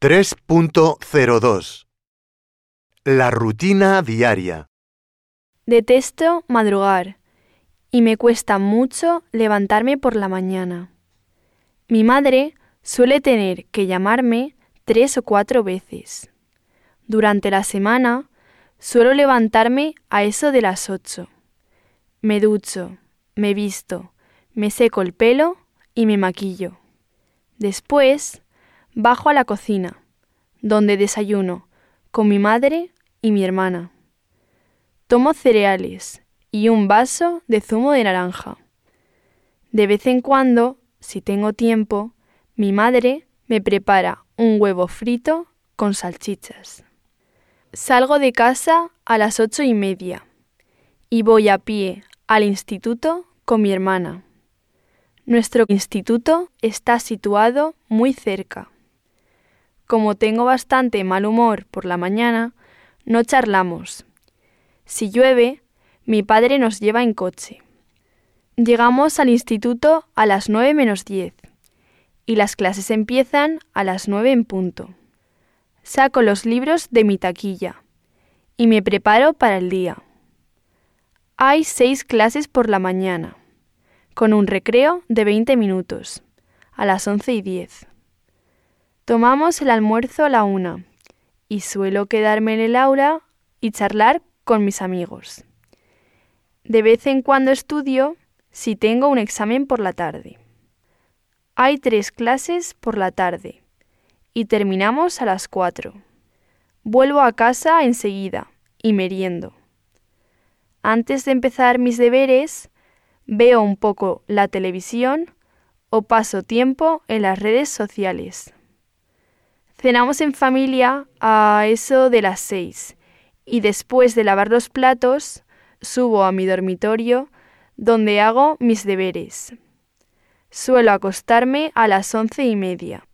3.02 La rutina diaria. Detesto madrugar y me cuesta mucho levantarme por la mañana. Mi madre suele tener que llamarme tres o cuatro veces. Durante la semana suelo levantarme a eso de las ocho. Me ducho, me visto, me seco el pelo y me maquillo. Después bajo a la cocina, donde desayuno con mi madre y mi hermana. Tomo cereales y un vaso de zumo de naranja. De vez en cuando, si tengo tiempo, mi madre me prepara un huevo frito con salchichas. Salgo de casa a las ocho y media y voy a pie al instituto con mi hermana. Nuestro instituto está situado muy cerca. Como tengo bastante mal humor por la mañana, no charlamos. Si llueve, mi padre nos lleva en coche. Llegamos al instituto a las nueve menos diez y las clases empiezan a las nueve en punto. Saco los libros de mi taquilla y me preparo para el día. Hay seis clases por la mañana, con un recreo de 20 minutos, a las once y diez. Tomamos el almuerzo a la una y suelo quedarme en el aula y charlar con mis amigos. De vez en cuando estudio si tengo un examen por la tarde. Hay tres clases por la tarde y terminamos a las cuatro. Vuelvo a casa enseguida y meriendo. Antes de empezar mis deberes, veo un poco la televisión o paso tiempo en las redes sociales. Cenamos en familia a eso de las seis y después de lavar los platos subo a mi dormitorio donde hago mis deberes. Suelo acostarme a las once y media